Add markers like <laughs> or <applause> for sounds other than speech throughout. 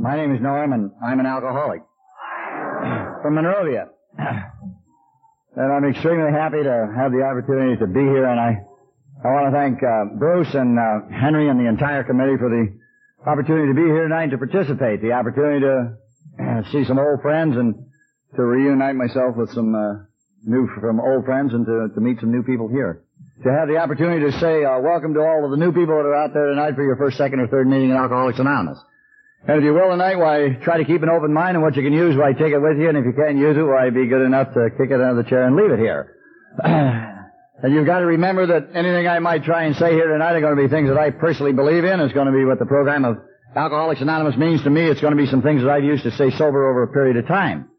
My name is Norm, and I'm an alcoholic from Monrovia. And I'm extremely happy to have the opportunity to be here, and I, I want to thank uh, Bruce and uh, Henry and the entire committee for the opportunity to be here tonight to participate, the opportunity to uh, see some old friends and to reunite myself with some uh, new from old friends and to, to meet some new people here to have the opportunity to say uh, welcome to all of the new people that are out there tonight for your first, second, or third meeting in Alcoholics Anonymous. And if you will tonight, why try to keep an open mind and what you can use, why take it with you, and if you can't use it, why be good enough to kick it out of the chair and leave it here. <clears throat> and you've got to remember that anything I might try and say here tonight are going to be things that I personally believe in. It's going to be what the program of Alcoholics Anonymous means to me. It's going to be some things that I've used to stay sober over a period of time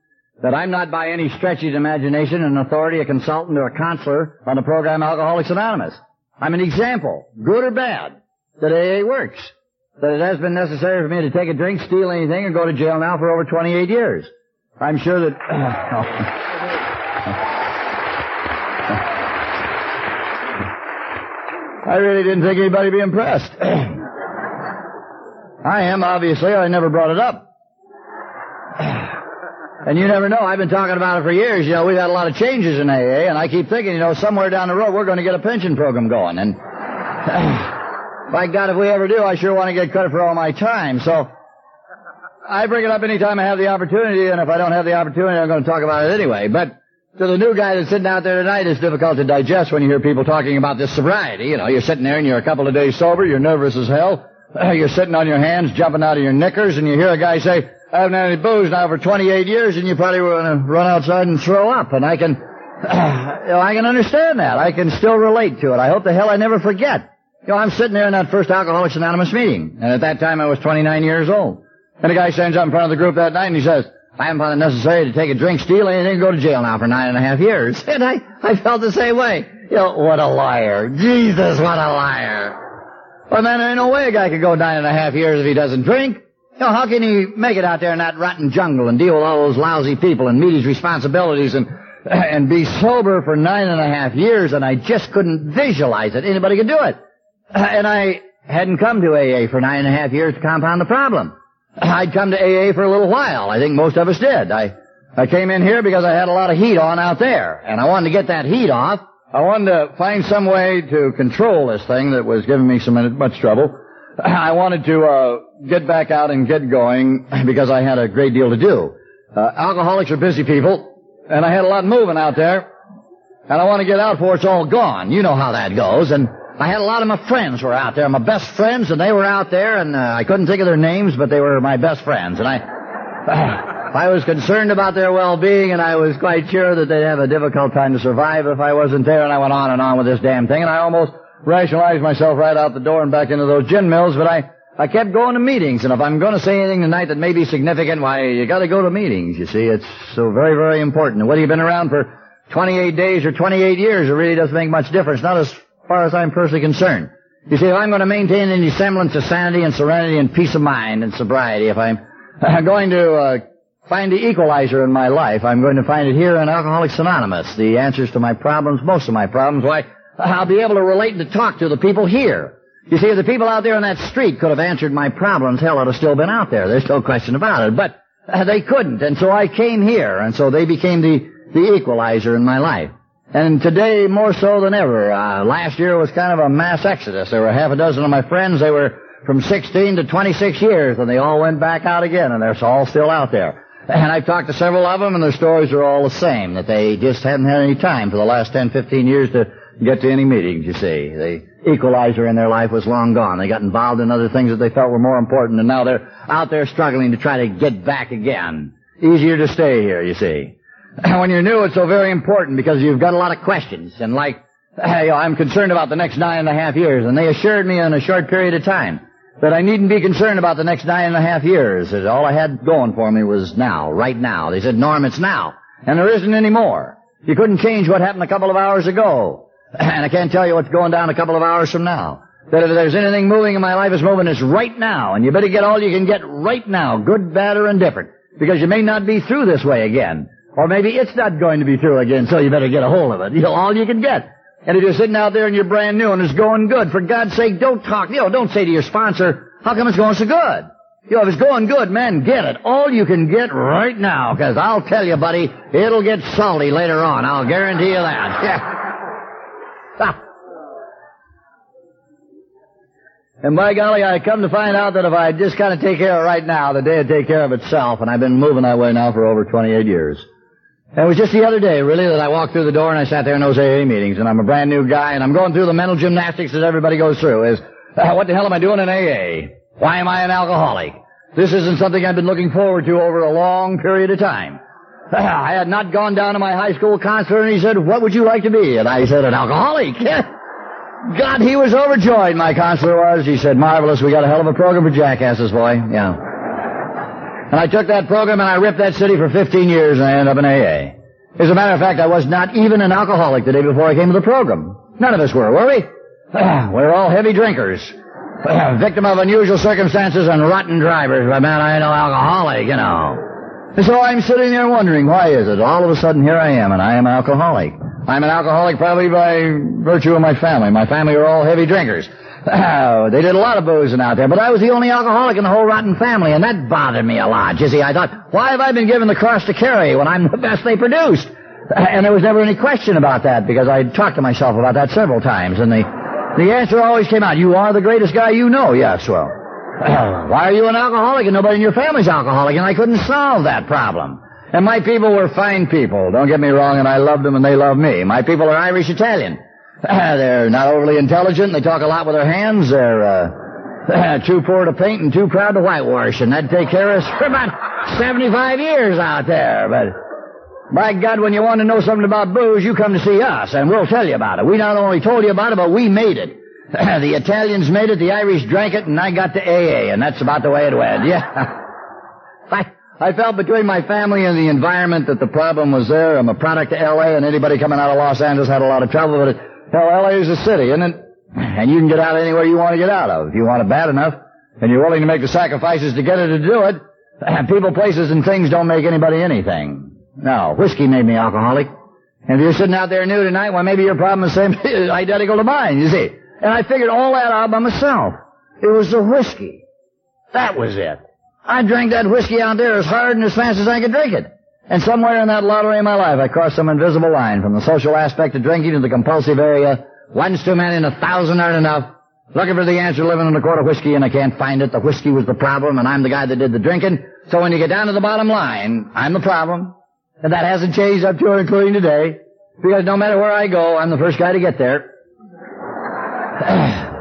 that I'm not by any stretch of imagination an authority, a consultant, or a counselor on the program Alcoholics Anonymous. I'm an example, good or bad, that AA works. That it has been necessary for me to take a drink, steal anything, and go to jail now for over 28 years. I'm sure that... <clears throat> I really didn't think anybody'd be impressed. <clears throat> I am, obviously. I never brought it up. <clears throat> And you never know. I've been talking about it for years. You know, we've had a lot of changes in AA, and I keep thinking, you know, somewhere down the road we're going to get a pension program going. And by God, if we ever do, I sure want to get credit for all my time. So I bring it up anytime I have the opportunity, and if I don't have the opportunity, I'm going to talk about it anyway. But to the new guy that's sitting out there tonight, it's difficult to digest when you hear people talking about this sobriety. You know, you're sitting there and you're a couple of days sober, you're nervous as hell, <clears throat> you're sitting on your hands, jumping out of your knickers, and you hear a guy say, I haven't had any booze now for 28 years, and you probably want to run outside and throw up. And I can, <clears throat> you know, I can understand that. I can still relate to it. I hope the hell I never forget. You know, I'm sitting there in that first Alcoholics Anonymous meeting, and at that time I was 29 years old. And a guy stands up in front of the group that night and he says, I haven't found it necessary to take a drink, steal anything, and go to jail now for nine and a half years. <laughs> And I, I felt the same way. You know, what a liar. Jesus, what a liar. Well, man, there ain't no way a guy could go nine and a half years if he doesn't drink. You know, how can he make it out there in that rotten jungle and deal with all those lousy people and meet his responsibilities and <clears throat> and be sober for nine and a half years and I just couldn't visualize it. Anybody could do it. And I hadn't come to AA for nine and a half years to compound the problem. <clears throat> I'd come to AA for a little while. I think most of us did. I, I came in here because I had a lot of heat on out there and I wanted to get that heat off. I wanted to find some way to control this thing that was giving me so much trouble. <clears throat> I wanted to uh, get back out and get going <clears throat> because I had a great deal to do. Uh, alcoholics are busy people, and I had a lot moving out there, and I want to get out before it's all gone. You know how that goes, and I had a lot of my friends were out there, my best friends, and they were out there, and uh, I couldn't think of their names, but they were my best friends, and I, <sighs> I was concerned about their well-being, and I was quite sure that they'd have a difficult time to survive if I wasn't there, and I went on and on with this damn thing, and I almost rationalized myself right out the door and back into those gin mills, but I, I kept going to meetings, and if I'm going to say anything tonight that may be significant, why, you gotta go to meetings, you see. It's so very, very important. Whether you've been around for 28 days or 28 years, it really doesn't make much difference, not as far as I'm personally concerned. You see, if I'm going to maintain any semblance of sanity and serenity and peace of mind and sobriety, if I'm <laughs> going to uh, find the equalizer in my life, I'm going to find it here in Alcoholics Anonymous. The answers to my problems, most of my problems, why, I'll be able to relate and to talk to the people here. You see, if the people out there on that street could have answered my problems, hell, I'd have still been out there. There's no question about it. But uh, they couldn't, and so I came here, and so they became the, the equalizer in my life. And today, more so than ever, uh, last year was kind of a mass exodus. There were half a dozen of my friends. They were from 16 to 26 years, and they all went back out again, and they're all still out there. And I've talked to several of them, and their stories are all the same, that they just hadn't had any time for the last 10, 15 years to get to any meetings, you see. The equalizer in their life was long gone. They got involved in other things that they felt were more important, and now they're out there struggling to try to get back again. Easier to stay here, you see. <clears throat> when you're new, it's so very important because you've got a lot of questions, and like, <clears throat> I'm concerned about the next nine and a half years, and they assured me in a short period of time that I needn't be concerned about the next nine and a half years. That all I had going for me was now, right now. They said, Norm, it's now. And there isn't any more. You couldn't change what happened a couple of hours ago. <clears throat> And I can't tell you what's going down a couple of hours from now. That if there's anything moving in my life, it's moving, it's right now. And you better get all you can get right now, good, bad, or indifferent. Because you may not be through this way again. Or maybe it's not going to be through again, so you better get a hold of it. You know, all you can get. And if you're sitting out there and you're brand new and it's going good, for God's sake, don't talk, you know, don't say to your sponsor, how come it's going so good? You know, if it's going good, man, get it. All you can get right now, because I'll tell you, buddy, it'll get salty later on. I'll guarantee you that. <laughs> Yeah. And by golly, I come to find out that if I just kind of take care of it right now, the day would take care of itself, and I've been moving that way now for over 28 years. And it was just the other day, really, that I walked through the door and I sat there in those AA meetings, and I'm a brand new guy, and I'm going through the mental gymnastics that everybody goes through. Is, uh, what the hell am I doing in AA? Why am I an alcoholic? This isn't something I've been looking forward to over a long period of time. <laughs> I had not gone down to my high school counselor and he said, what would you like to be? And I said, an alcoholic. <laughs> God, he was overjoyed, my counselor was. He said, marvelous, we got a hell of a program for jackasses, boy. Yeah. And I took that program and I ripped that city for 15 years and I ended up in AA. As a matter of fact, I was not even an alcoholic the day before I came to the program. None of us were, were we? <sighs> We're all heavy drinkers. <sighs> Victim of unusual circumstances and rotten drivers. But man, I ain't no alcoholic, you know. And so I'm sitting there wondering, why is it? All of a sudden here I am and I am an alcoholic. I'm an alcoholic probably by virtue of my family. My family are all heavy drinkers. Oh, they did a lot of boozing out there, but I was the only alcoholic in the whole rotten family, and that bothered me a lot. See, I thought, why have I been given the cross to carry when I'm the best they produced? And there was never any question about that because I talked to myself about that several times, and the the answer always came out, you are the greatest guy you know. Yes, well, <clears throat> why are you an alcoholic and nobody in your family's alcoholic? And I couldn't solve that problem. And my people were fine people. Don't get me wrong, and I loved them and they loved me. My people are Irish Italian. <clears throat> They're not overly intelligent. They talk a lot with their hands. They're uh, <clears throat> too poor to paint and too proud to whitewash, and that'd take care of us for about 75 years out there. But by God, when you want to know something about booze, you come to see us, and we'll tell you about it. We not only told you about it, but we made it. <clears throat> the Italians made it, the Irish drank it, and I got to AA, and that's about the way it went. <laughs> Yeah. I, I felt between my family and the environment that the problem was there. I'm a product of L.A., and anybody coming out of Los Angeles had a lot of trouble with it. Hell, L.A. is a city, isn't it? And you can get out anywhere you want to get out of. If you want it bad enough, and you're willing to make the sacrifices to get it to do it, <clears throat> people, places, and things don't make anybody anything. No, whiskey made me alcoholic. And if you're sitting out there new tonight, well, maybe your problem is same, <laughs> identical to mine, you see. And I figured all that out by myself. It was the whiskey. That was it. I drank that whiskey out there as hard and as fast as I could drink it. And somewhere in that lottery of my life, I crossed some invisible line from the social aspect of drinking to the compulsive area. One's too many and a thousand aren't enough. Looking for the answer living in a quart of whiskey and I can't find it. The whiskey was the problem and I'm the guy that did the drinking. So when you get down to the bottom line, I'm the problem. And that hasn't changed up to including today. Because no matter where I go, I'm the first guy to get there. <clears throat>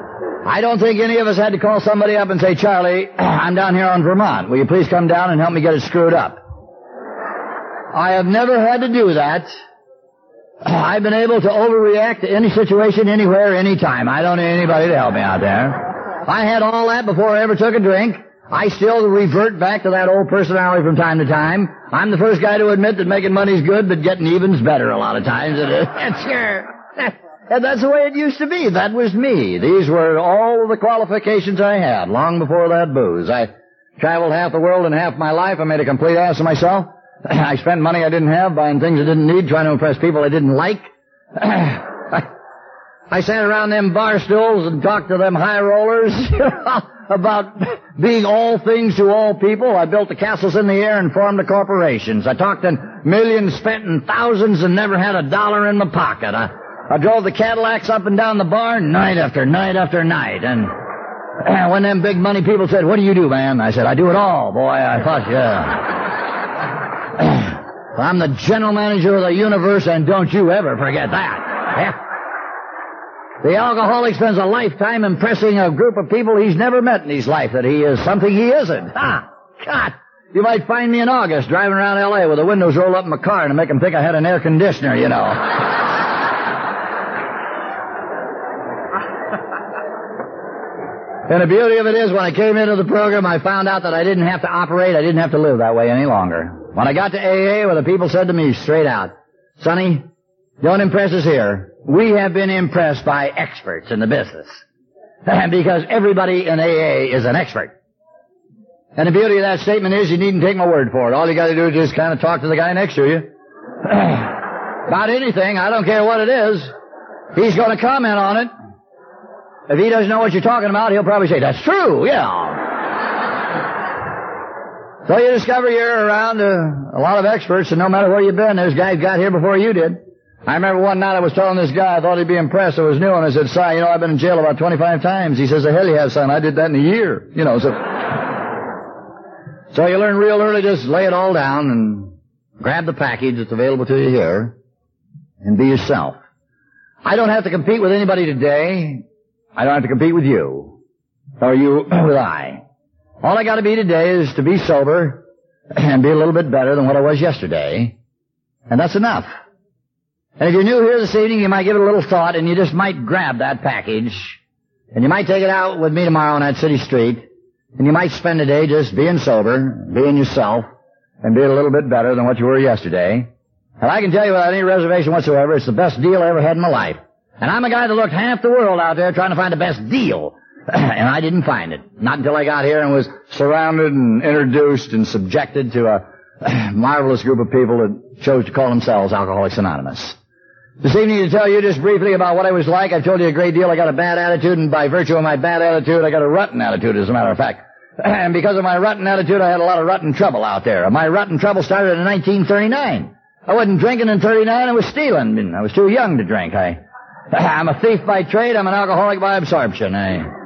I don't think any of us had to call somebody up and say, Charlie, <clears throat> I'm down here on Vermont. Will you please come down and help me get it screwed up? I have never had to do that. I've been able to overreact to any situation, anywhere, anytime. I don't need anybody to help me out there. I had all that before I ever took a drink. I still revert back to that old personality from time to time. I'm the first guy to admit that making money's good, but getting even's better a lot of times. <laughs> That's sure. And that's the way it used to be. That was me. These were all the qualifications I had long before that booze. I traveled half the world in half my life. I made a complete ass of myself. <clears throat> I spent money I didn't have buying things I didn't need, trying to impress people I didn't like. <clears throat> I, I sat around them bar stools and talked to them high rollers <laughs> about being all things to all people. I built the castles in the air and formed the corporations. I talked to millions spent in thousands and never had a dollar in my pocket. I, I drove the Cadillacs up and down the barn night after night after night. And <clears throat> when them big money people said, what do you do, man? I said, I do it all, boy. I thought, yeah. <clears throat> I'm the general manager of the universe, and don't you ever forget that. Yeah. The alcoholic spends a lifetime impressing a group of people he's never met in his life that he is something he isn't. Ah, God. You might find me in August driving around L.A. with the windows rolled up in my car to make them think I had an air conditioner, you know. <laughs> And the beauty of it is, when I came into the program, I found out that I didn't have to operate, I didn't have to live that way any longer. When I got to AA, well, the people said to me straight out, Sonny, don't impress us here. We have been impressed by experts in the business. And <laughs> because everybody in AA is an expert. And the beauty of that statement is you needn't take my word for it. All you gotta do is just kind of talk to the guy next to you. <clears throat> About anything, I don't care what it is. He's gonna comment on it. If he doesn't know what you're talking about, he'll probably say, that's true, yeah. So you discover you're around uh, a lot of experts, and no matter where you've been, there's guys got here before you did. I remember one night I was telling this guy I thought he'd be impressed. I was new, and I said, "Si, you know I've been in jail about 25 times." He says, "The hell you have, son? I did that in a year." You know, so so you learn real early, just lay it all down and grab the package that's available to you here, and be yourself. I don't have to compete with anybody today. I don't have to compete with you, or you <clears throat> with I. All I gotta be today is to be sober and be a little bit better than what I was yesterday, and that's enough. And if you're new here this evening, you might give it a little thought and you just might grab that package and you might take it out with me tomorrow on that city street and you might spend the day just being sober, being yourself, and being a little bit better than what you were yesterday. And I can tell you without any reservation whatsoever, it's the best deal I ever had in my life. And I'm a guy that looked half the world out there trying to find the best deal. <clears throat> and I didn't find it. Not until I got here and was surrounded and introduced and subjected to a <clears throat> marvelous group of people that chose to call themselves Alcoholics Anonymous. This evening to tell you just briefly about what I was like. I've told you a great deal. I got a bad attitude, and by virtue of my bad attitude, I got a rotten attitude, as a matter of fact. <clears throat> And because of my rotten attitude, I had a lot of rotten trouble out there. My rotten trouble started in 1939. I wasn't drinking in 39, I was stealing. I was too young to drink. I, I'm a thief by trade, I'm an alcoholic by absorption. I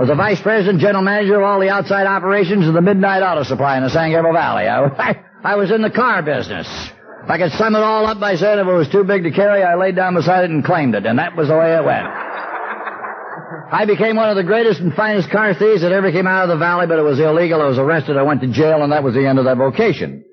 was the vice president, general manager of all the outside operations of the Midnight Auto Supply in the San Gabriel Valley. I, I, I was in the car business. If I could sum it all up by saying if it was too big to carry, I laid down beside it and claimed it, and that was the way it went. I became one of the greatest and finest car thieves that ever came out of the valley, but it was illegal. I was arrested. I went to jail, and that was the end of that vocation.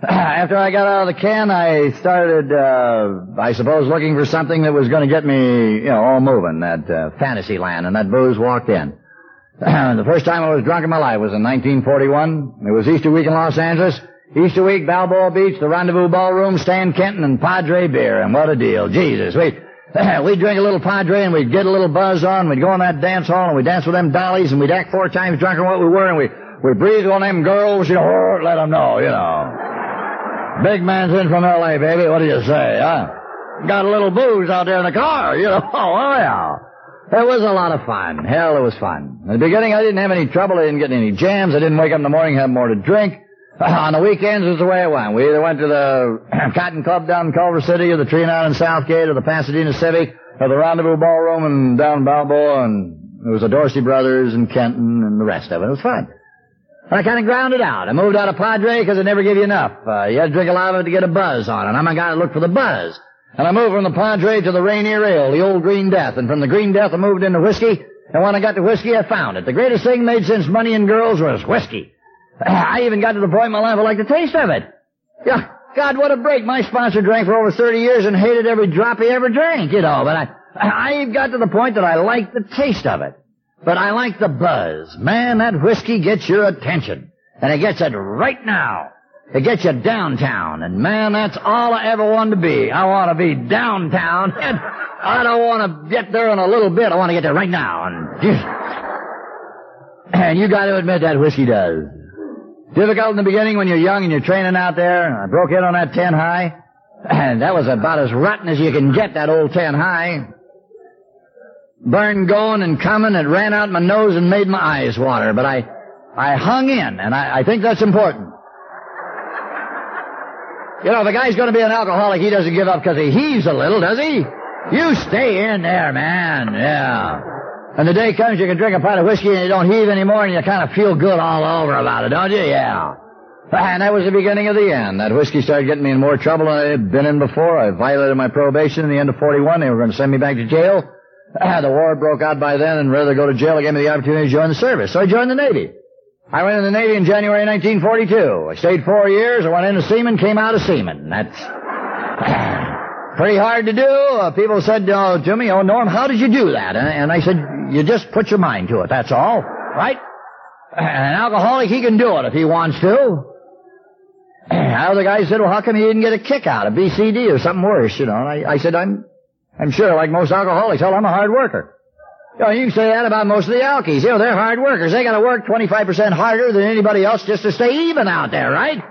<clears throat> After I got out of the can, I started, uh, I suppose, looking for something that was going to get me, you know, all moving. That uh, fantasy land, and that booze walked in. <clears throat> the first time I was drunk in my life was in 1941. It was Easter week in Los Angeles. Easter week, Balboa Beach, the Rendezvous Ballroom, Stan Kenton, and Padre beer, and what a deal. Jesus, we, <clears throat> we'd drink a little Padre and we'd get a little buzz on, we'd go in that dance hall and we'd dance with them dollies and we'd act four times drunker than what we were and we, we breathe on them girls, you know, let them know, you know. Big man's in from L.A., baby, what do you say, huh? Got a little booze out there in the car, you know, <laughs> oh yeah. It was a lot of fun. Hell, it was fun. In the beginning, I didn't have any trouble. I didn't get any jams. I didn't wake up in the morning have more to drink. <laughs> On the weekends is the way it went. We either went to the <clears throat> Cotton Club down in Culver City, or the Tree in Southgate, or the Pasadena Civic, or the Rendezvous Ballroom and down in Balboa, and there was the Dorsey Brothers and Kenton and the rest of it. It was fun. I kind of ground it out. I moved out of Padre because it never gave you enough. Uh, you had to drink a lot of it to get a buzz on it. I'm a guy that looked for the buzz. And I moved from the Padre to the Rainier Ale, the old Green Death. And from the Green Death I moved into whiskey. And when I got to whiskey, I found it. The greatest thing made since money and girls was whiskey. <clears throat> I even got to the point in my life I like the taste of it. Yeah, God, what a break. My sponsor drank for over 30 years and hated every drop he ever drank, you know, but I, <clears throat> I got to the point that I like the taste of it. But I like the buzz. Man, that whiskey gets your attention. And it gets it right now. It gets you downtown. And man, that's all I ever wanted to be. I want to be downtown. <laughs> And I don't want to get there in a little bit. I want to get there right now. And, <clears throat> and you got to admit that whiskey does. Difficult in the beginning when you're young and you're training out there. I broke in on that 10 high. <clears throat> And that was about as rotten as you can get, that old 10 high. Burned going and coming. It ran out my nose and made my eyes water. But I, I hung in, and I, I think that's important. You know, if a guy's going to be an alcoholic, he doesn't give up because he heaves a little, does he? You stay in there, man. Yeah. And the day comes you can drink a pint of whiskey and you don't heave anymore and you kind of feel good all over about it, don't you? Yeah. Ah, and that was the beginning of the end. That whiskey started getting me in more trouble than I had been in before. I violated my probation in the end of 41. They were going to send me back to jail. The war broke out by then and rather go to jail, they gave me the opportunity to join the service. So I joined the Navy. I went in the Navy in January 1942. I stayed four years. I went into seaman, came out a seaman. That's <sighs> pretty hard to do. Uh, people said uh, to me, "Oh, Norm, how did you do that?" And I said, you just put your mind to it, that's all. Right? An alcoholic, he can do it if he wants to. Now the guy said, well, how come you didn't get a kick out of BCD or something worse, you know? And I, I said, I'm, I'm sure like most alcoholics, hell, I'm a hard worker. You know, you can say that about most of the alkies. You know, they're hard workers. They gotta work 25% harder than anybody else just to stay even out there, right?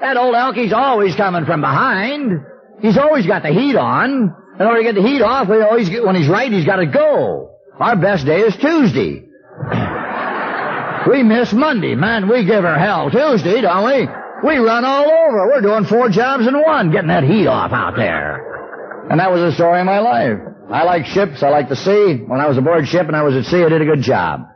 That old alkie's always coming from behind. He's always got the heat on. In order to get the heat off, we always get, when he's right, he's gotta go. Our best day is Tuesday. we miss Monday. Man, we give her hell Tuesday, don't we? We run all over. We're doing four jobs in one, getting that heat off out there. And that was the story of my life. I like ships. I like the sea. When I was aboard ship and I was at sea, I did a good job.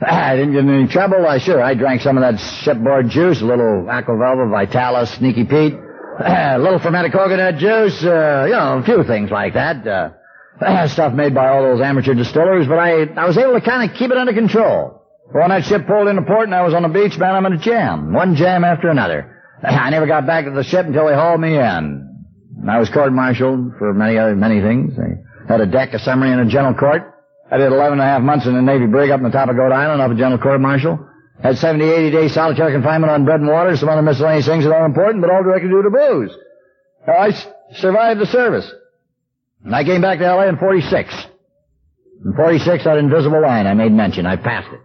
<clears throat> I didn't get in any trouble. I sure I drank some of that shipboard juice, a little Aqua Velva, Vitalis, Sneaky Pete, <clears throat> a little fermented coconut juice, uh, you know, a few things like that. Uh, <clears throat> stuff made by all those amateur distillers, but I I was able to kind of keep it under control. When that ship pulled into port and I was on the beach, man, I'm in a jam. One jam after another. I never got back to the ship until they hauled me in. I was court-martialed for many other, many things. I had a deck, a summary, and a general court. I did 11 and a half months in the Navy brig up on the top of Goat Island off a general court-martial. Had 70, 80 days solitary confinement on bread and water, some other miscellaneous things that aren't important, but all directly due to booze. I survived the service. And I came back to L.A. in 46. In 46, that invisible line I made mention. I passed it.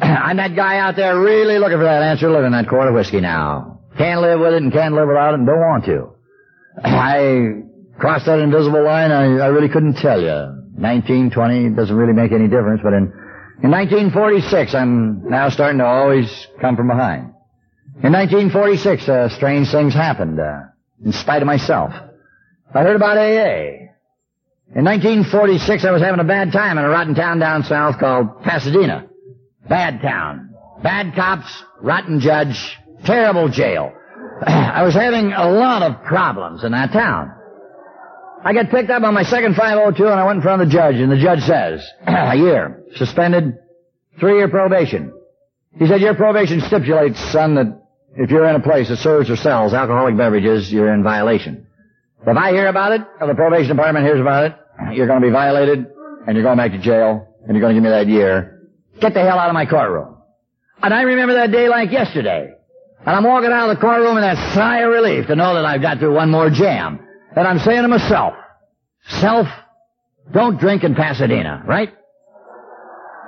<clears throat> I'm that guy out there really looking for that answer living that quart of whiskey now. Can't live with it and can't live without it and don't want to. I crossed that invisible line, I, I really couldn't tell you. 19, 20, doesn't really make any difference, but in, in 1946, I'm now starting to always come from behind. In 1946, uh, strange things happened, uh, in spite of myself. I heard about AA. In 1946, I was having a bad time in a rotten town down south called Pasadena. Bad town. Bad cops, rotten judge, terrible jail. <clears throat> I was having a lot of problems in that town. I got picked up on my second 502 and I went in front of the judge and the judge says, <clears throat> a year, suspended, three year probation. He said, your probation stipulates, son, that if you're in a place that serves or sells alcoholic beverages, you're in violation. If I hear about it, or the probation department hears about it, <clears throat> you're going to be violated, and you're going back to jail, and you're going to give me that year, Get the hell out of my courtroom. And I remember that day like yesterday. And I'm walking out of the courtroom in that sigh of relief to know that I've got through one more jam. And I'm saying to myself, self, don't drink in Pasadena, right?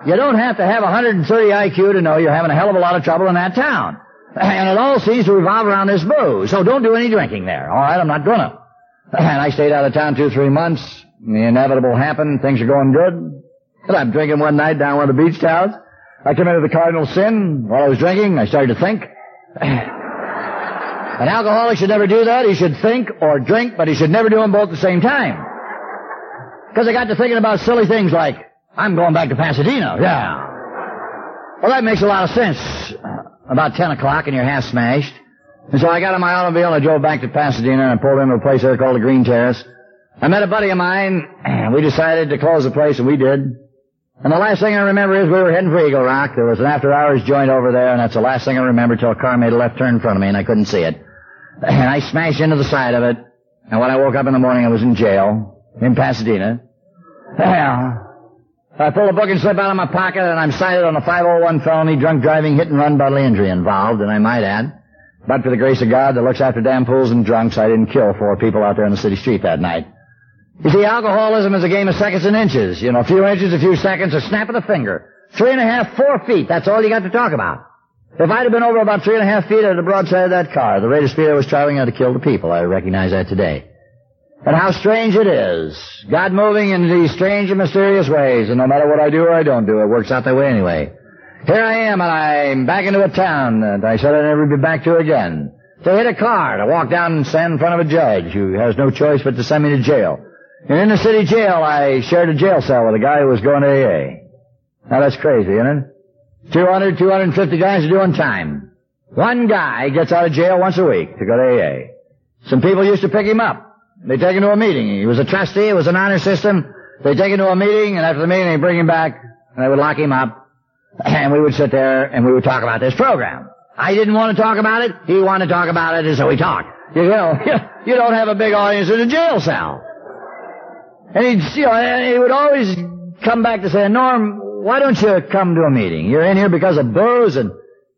You don't have to have 130 IQ to know you're having a hell of a lot of trouble in that town. <clears throat> And it all seems to revolve around this booze. So don't do any drinking there. All right, I'm not gonna. <clears throat> And I stayed out of town two, three months. The inevitable happened. Things are going good. And I'm drinking one night down one of the beach towns. I committed the cardinal sin. While I was drinking, I started to think. <laughs> An alcoholic should never do that. He should think or drink, but he should never do them both at the same time. Because I got to thinking about silly things like, I'm going back to Pasadena. Yeah. Well, that makes a lot of sense. About 10 o'clock and you're half smashed. And so I got in my automobile and I drove back to Pasadena and I pulled into a place there called the Green Terrace. I met a buddy of mine and <clears throat> we decided to close the place and we did. And the last thing I remember is we were heading for Eagle Rock. There was an after hours joint over there, and that's the last thing I remember till a car made a left turn in front of me and I couldn't see it. <clears throat> And I smashed into the side of it. And when I woke up in the morning, I was in jail in Pasadena. Well, <clears throat> I pulled a book and slip out of my pocket, and I'm cited on a 501 felony, drunk driving, hit and run, bodily injury involved. And I might add, but for the grace of God that looks after damn fools and drunks, I didn't kill four people out there in the city street that night. You see, alcoholism is a game of seconds and inches. You know, a few inches, a few seconds, a snap of the finger. Three and a half, four feet, that's all you got to talk about. If I'd have been over about three and a half feet at the broadside of that car, the rate of speed I was traveling, I'd have killed the people. I recognize that today. And how strange it is. God moving in these strange and mysterious ways, and no matter what I do or I don't do, it works out that way anyway. Here I am, and I'm back into a town that I said I'd never be back to again. To hit a car, to walk down and stand in front of a judge who has no choice but to send me to jail. In the city jail, I shared a jail cell with a guy who was going to AA. Now that's crazy, isn't it? 200, 250 guys are doing time. One guy gets out of jail once a week to go to AA. Some people used to pick him up. They take him to a meeting. He was a trustee. It was an honor system. They take him to a meeting, and after the meeting, they bring him back, and they would lock him up, <clears throat> and we would sit there, and we would talk about this program. I didn't want to talk about it. He wanted to talk about it, and so we talked. You know, <laughs> you don't have a big audience in a jail cell. And he'd, you know, and he would always come back to say, Norm, why don't you come to a meeting? You're in here because of booze and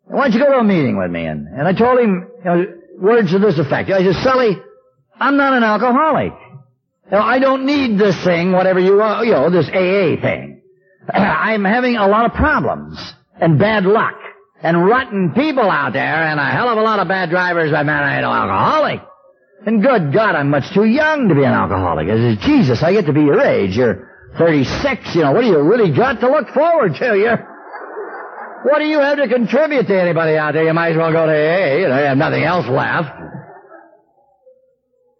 why don't you go to a meeting with me? And, and I told him, you know, words to this effect. I said, Sully, I'm not an alcoholic. You know, I don't need this thing, whatever you, uh, you know, this AA thing. <clears throat> I'm having a lot of problems and bad luck and rotten people out there and a hell of a lot of bad drivers. I'm not an alcoholic. And good God, I'm much too young to be an alcoholic. I said, Jesus, I get to be your age. You're 36, you know, what do you really got to look forward to? you what do you have to contribute to anybody out there? You might as well go to AA, you know, you have nothing else left.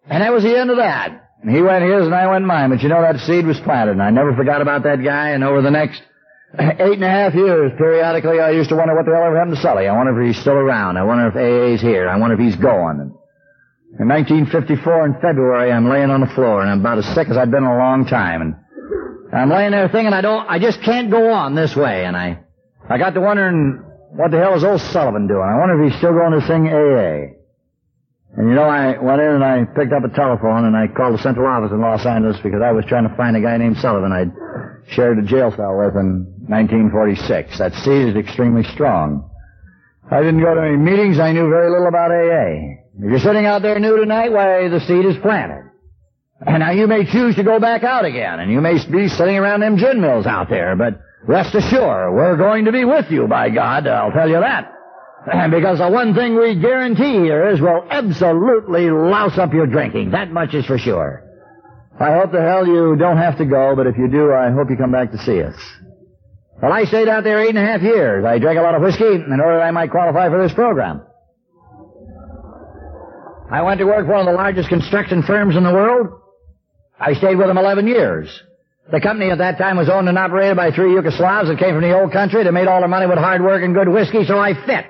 And that was the end of that. He went his and I went mine, but you know that seed was planted, and I never forgot about that guy, and over the next <clears throat> eight and a half years, periodically, I used to wonder what the hell ever happened to Sully. I wonder if he's still around. I wonder if AA's here. I wonder if he's going. In 1954 in February, I'm laying on the floor, and I'm about as sick as I've been in a long time, and I'm laying there thinking I don't, I just can't go on this way, and I, I got to wondering what the hell is old Sullivan doing? I wonder if he's still going to sing AA. And you know, I went in and I picked up a telephone and I called the central office in Los Angeles because I was trying to find a guy named Sullivan I'd shared a jail cell with in 1946. That seed is extremely strong. I didn't go to any meetings. I knew very little about AA. If you're sitting out there new tonight, why, the seed is planted. And now you may choose to go back out again, and you may be sitting around them gin mills out there, but rest assured, we're going to be with you, by God, I'll tell you that. <clears throat> because the one thing we guarantee here is we'll absolutely louse up your drinking. That much is for sure. I hope the hell you don't have to go, but if you do, I hope you come back to see us. Well, I stayed out there eight and a half years. I drank a lot of whiskey in order that I might qualify for this program. I went to work for one of the largest construction firms in the world. I stayed with them 11 years. The company at that time was owned and operated by three Yugoslavs that came from the old country. They made all their money with hard work and good whiskey, so I fit.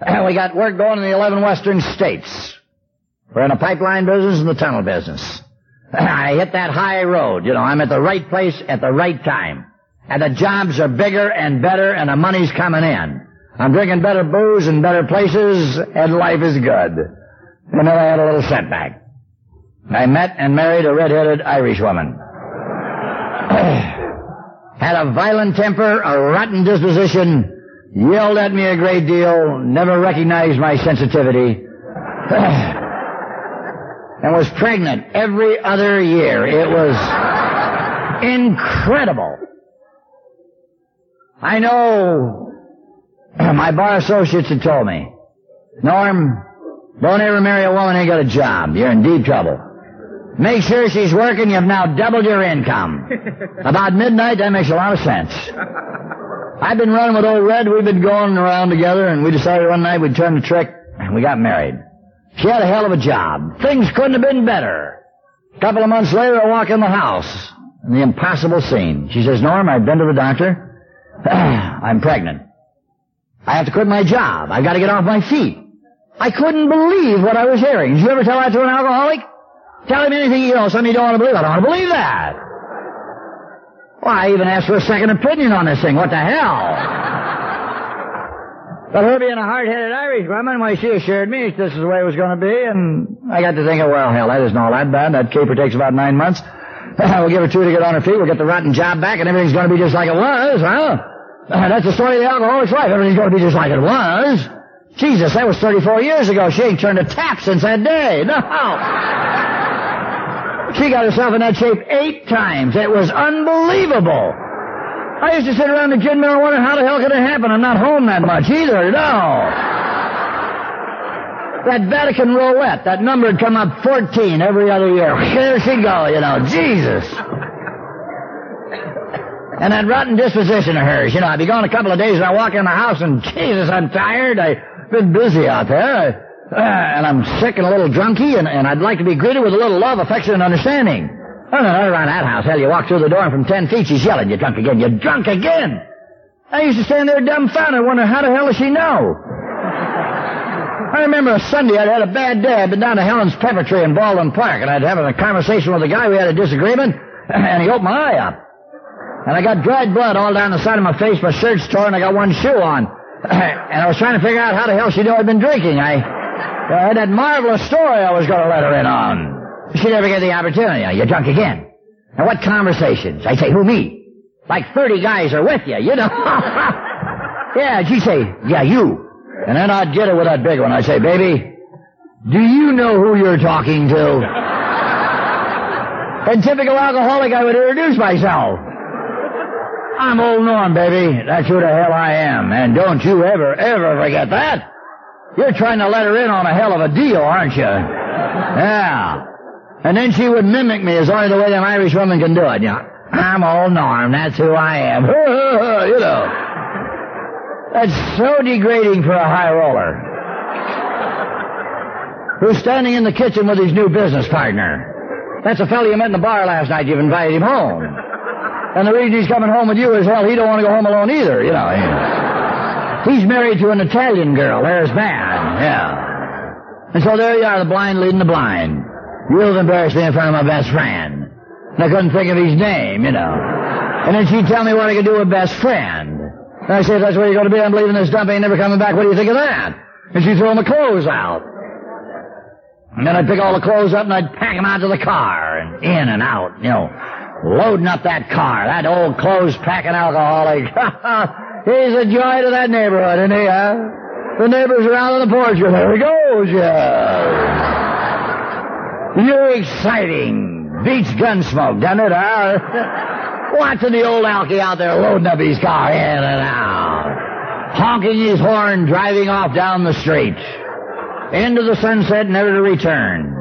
And <clears throat> we got work going in the 11 western states. We're in the pipeline business and the tunnel business. <clears throat> I hit that high road. You know, I'm at the right place at the right time. And the jobs are bigger and better and the money's coming in. I'm drinking better booze in better places and life is good. Then I had a little setback. I met and married a red-headed Irish woman. <sighs> had a violent temper, a rotten disposition, yelled at me a great deal, never recognized my sensitivity, <sighs> and was pregnant every other year. It was incredible. I know <clears throat> my bar associates had told me, Norm, don't ever marry a woman ain't got a job. You're in deep trouble. Make sure she's working. You've now doubled your income. <laughs> About midnight, that makes a lot of sense. I've been running with old Red. We've been going around together, and we decided one night we'd turn the trick, and we got married. She had a hell of a job. Things couldn't have been better. A couple of months later, I walk in the house, and the impossible scene. She says, Norm, I've been to the doctor. <clears throat> I'm pregnant. I have to quit my job. I've got to get off my feet. I couldn't believe what I was hearing. Did you ever tell that to an alcoholic? Tell him anything you know, something you don't want to believe. I don't want to believe that. Well, I even asked for a second opinion on this thing. What the hell? But her being a hard-headed Irish woman, why, she assured me this is the way it was going to be, and I got to thinking, well, hell, that isn't all that bad. That caper takes about nine months. <laughs> we'll give her two to get on her feet. We'll get the rotten job back, and everything's going to be just like it was, huh? <clears throat> That's the story of the alcoholic's life. Everything's going to be just like it was. Jesus, that was 34 years ago. She ain't turned a tap since that day. No. She got herself in that shape eight times. It was unbelievable. I used to sit around the gin mill and wonder how the hell could it happen? I'm not home that much either. No. That Vatican roulette, that number had come up 14 every other year. There she'd go, you know. Jesus. And that rotten disposition of hers. You know, I'd be gone a couple of days and I walk in the house and, Jesus, I'm tired. I've been busy out there. Uh, and I'm sick and a little drunky, and, and I'd like to be greeted with a little love, affection, and understanding. Oh, no, not around that house. Hell, you walk through the door, and from ten feet she's yelling, you're drunk again, you're drunk again! I used to stand there dumbfounded, wonder how the hell does she know? I remember a Sunday I'd had a bad day. I'd been down to Helen's Pepper Tree in Baldwin Park, and I'd having a conversation with a guy. We had a disagreement, <clears throat> and he opened my eye up. And I got dried blood all down the side of my face, my shirt's torn, and I got one shoe on. <clears throat> and I was trying to figure out how the hell she knew I'd been drinking. I, I had that marvelous story I was going to let her in on. She never get the opportunity. You're drunk again. And what conversations? I say, who, me? Like 30 guys are with you, you know. <laughs> yeah, she'd say, yeah, you. And then I'd get her with that big one. I'd say, baby, do you know who you're talking to? <laughs> and typical alcoholic, I would introduce myself. I'm old Norm, baby. That's who the hell I am. And don't you ever, ever forget that. You're trying to let her in on a hell of a deal, aren't you? Yeah. And then she would mimic me as only the way them Irish women can do it. Know, I'm old Norm. That's who I am. <laughs> you know. That's so degrading for a high roller. Who's standing in the kitchen with his new business partner. That's a fellow you met in the bar last night. You've invited him home. And the reason he's coming home with you is, hell, he don't want to go home alone either, you know. He's married to an Italian girl. There's bad. Yeah. And so there you are, the blind leading the blind. You've embarrassed me in front of my best friend. And I couldn't think of his name, you know. And then she'd tell me what I could do with best friend. And I said, that's where you're going to be. I'm leaving this dump. Ain't never coming back. What do you think of that? And she'd throw my clothes out. And then I'd pick all the clothes up and I'd pack them out to the car and in and out, you know, loading up that car. That old clothes packing alcoholic. <laughs> He's a joy to that neighborhood, isn't he, huh? The neighbors around on the porch, there he goes, yeah. You're exciting. Beats gunsmoke, doesn't it, huh? <laughs> Watching the old alky out there loading up his car in and out. Honking his horn, driving off down the street into the sunset, never to return.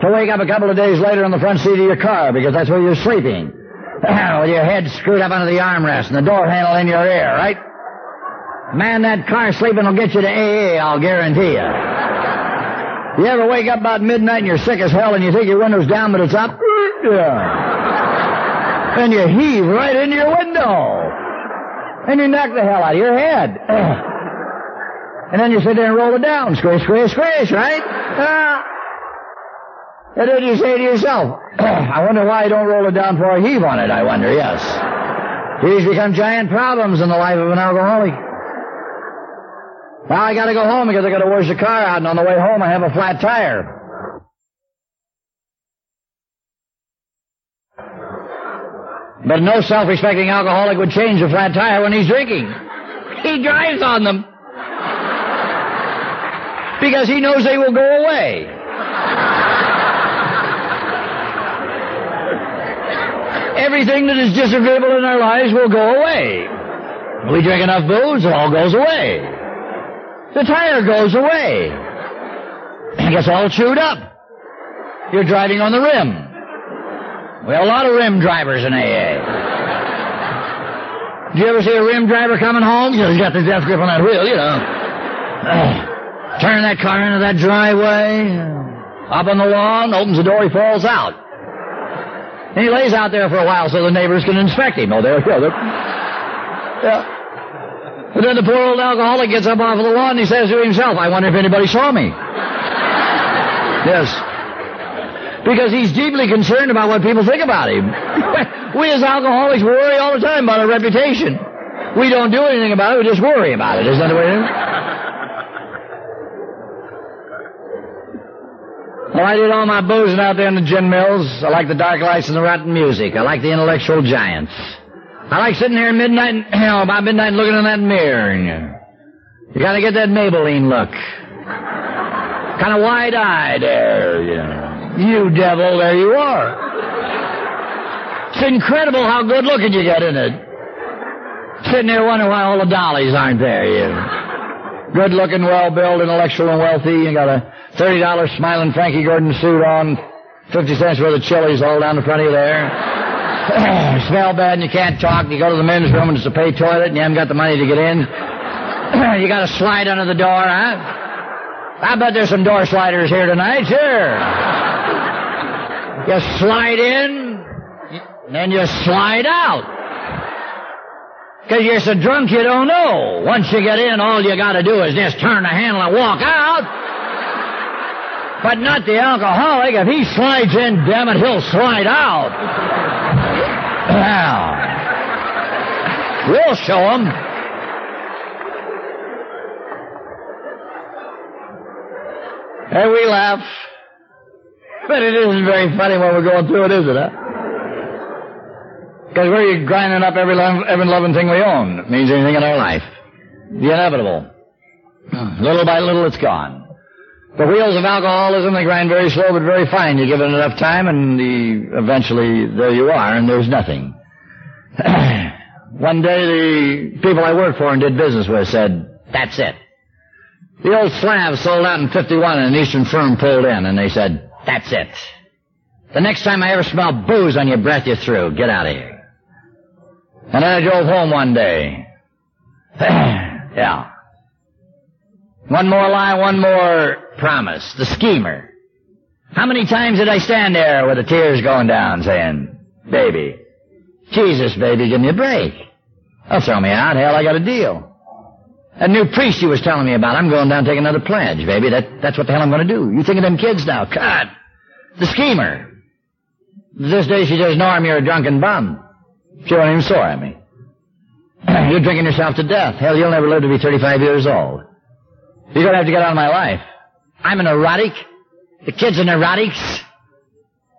To wake up a couple of days later in the front seat of your car because that's where you're sleeping. <clears throat> With your head screwed up under the armrest and the door handle in your ear, right? Man, that car sleeping will get you to AA, I'll guarantee you. You ever wake up about midnight and you're sick as hell and you think your window's down but it's up? <clears throat> Yeah. And you heave right into your window. And you knock the hell out of your head. <clears throat> And then you sit there and roll it down. Squish, squish, squish, right? Uh, and then you say to yourself, <clears throat> I wonder why I don't roll it down for a heave on it, I wonder, yes. These become giant problems in the life of an alcoholic. Now I gotta go home because I gotta wash the car out and on the way home I have a flat tire. But no self-respecting alcoholic would change a flat tire when he's drinking. He drives on them because he knows they will go away. Everything that is disagreeable in our lives will go away. We drink enough booze, it all goes away. The tire goes away. It gets all chewed up. You're driving on the rim. We have a lot of rim drivers in AA. Did you ever see a rim driver coming home? He's got the death grip on that wheel, you know. Turn that car into that driveway, up on the lawn, opens the door, he falls out. And he lays out there for a while so the neighbors can inspect him. Oh, there we go. Yeah. And then the poor old alcoholic gets up off of the lawn and he says to himself, I wonder if anybody saw me. <laughs> yes. Because he's deeply concerned about what people think about him. <laughs> we as alcoholics worry all the time about our reputation. We don't do anything about it, we just worry about it. Isn't that the way it is? Well, I did all my boozing out there in the gin mills. I like the dark lights and the rotten music. I like the intellectual giants. I like sitting here at midnight, <clears throat> you know, about midnight looking in that mirror. And you, you gotta get that Maybelline look. Kind of wide-eyed there, you know. You devil, there you are. It's incredible how good looking you get, isn't it? Sitting there wondering why all the dollies aren't there, you. Good looking, well built, intellectual and wealthy. You got a $30 smiling Frankie Gordon suit on, 50 cents worth of chilies all down the front of you there. <clears throat> smell bad and you can't talk. You go to the men's room and it's a pay toilet and you haven't got the money to get in. <clears throat> you got to slide under the door, huh? I bet there's some door sliders here tonight, sure. You slide in, then you slide out. Because you're so drunk you don't know. Once you get in, all you got to do is just turn the handle and walk out. But not the alcoholic. If he slides in, damn it, he'll slide out. Now, we'll show him. And we laugh. But it isn't very funny when we're going through it, is it, huh? Because we're grinding up every, every loving thing we own. It means anything in our life. The inevitable. Hmm. Little by little, it's gone. The wheels of alcoholism, they grind very slow but very fine. You give it enough time and the, eventually there you are and there's nothing. <clears throat> One day the people I worked for and did business with said, that's it. The old Slav sold out in 51 and an Eastern firm pulled in and they said, that's it. The next time I ever smell booze on your breath, you're through. Get out of here. And then I drove home one day. <clears throat> yeah. One more lie, one more promise. The schemer. How many times did I stand there with the tears going down saying, baby, Jesus, baby, give me a break. Don't throw me out. Hell, I got a deal. That new priest you was telling me about, I'm going down to take another pledge, baby. That, that's what the hell I'm going to do. You think of them kids now. God. The schemer. This day she says, Norm, you're a drunken bum. She wasn't even sore at me. you're drinking yourself to death. Hell, you'll never live to be 35 years old. You're going to have to get out of my life. I'm an erotic. The kids are neurotics.